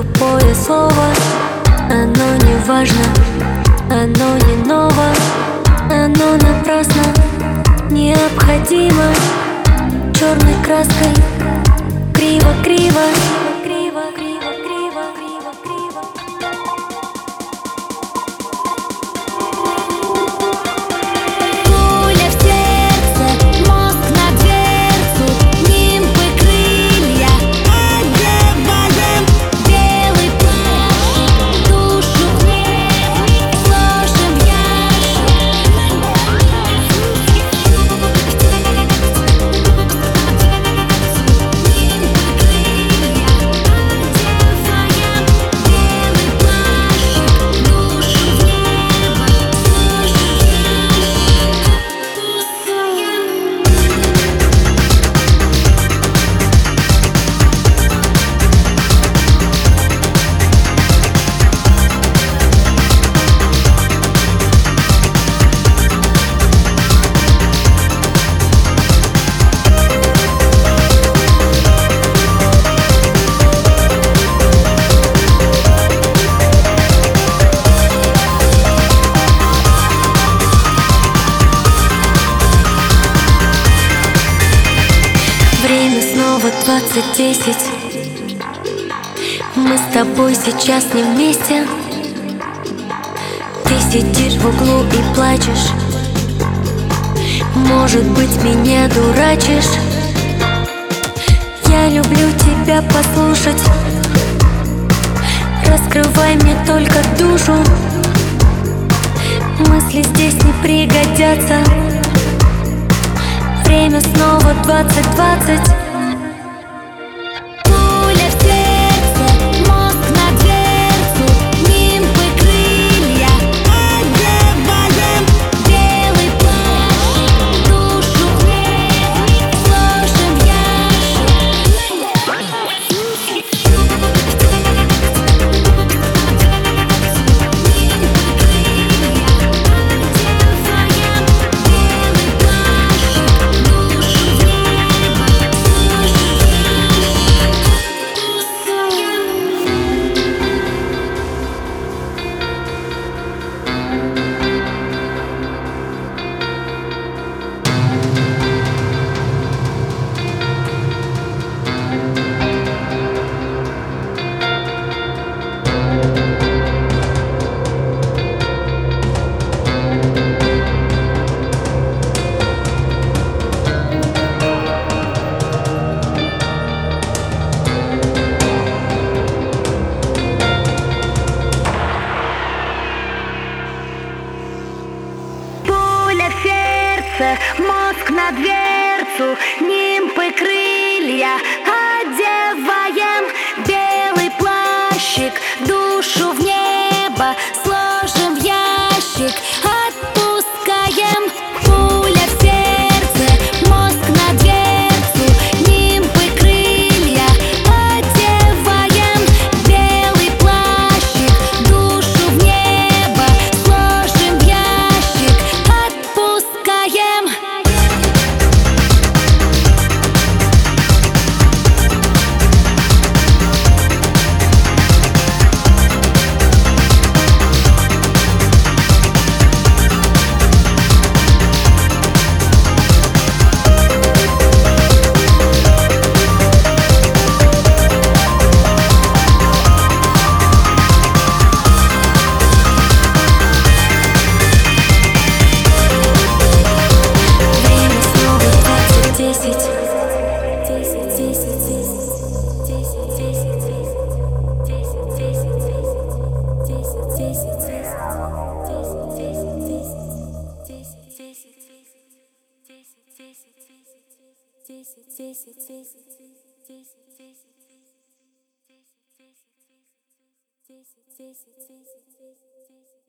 тупое слово. Оно не важно, оно не ново. Оно напрасно, необходимо. Черной краской, криво-криво. Сейчас не вместе. Ты сидишь в углу и плачешь. Может быть, меня дурачишь. Я люблю тебя послушать. Раскрывай мне только душу. Мысли здесь не пригодятся. Время снова двадцать двадцать сердце, мозг на дверцу, нимпы крылья одеваем белый плащик, душу в небо. Десять, десять, десять, десять, десять, десять, десять, десять, десять, десять, десять.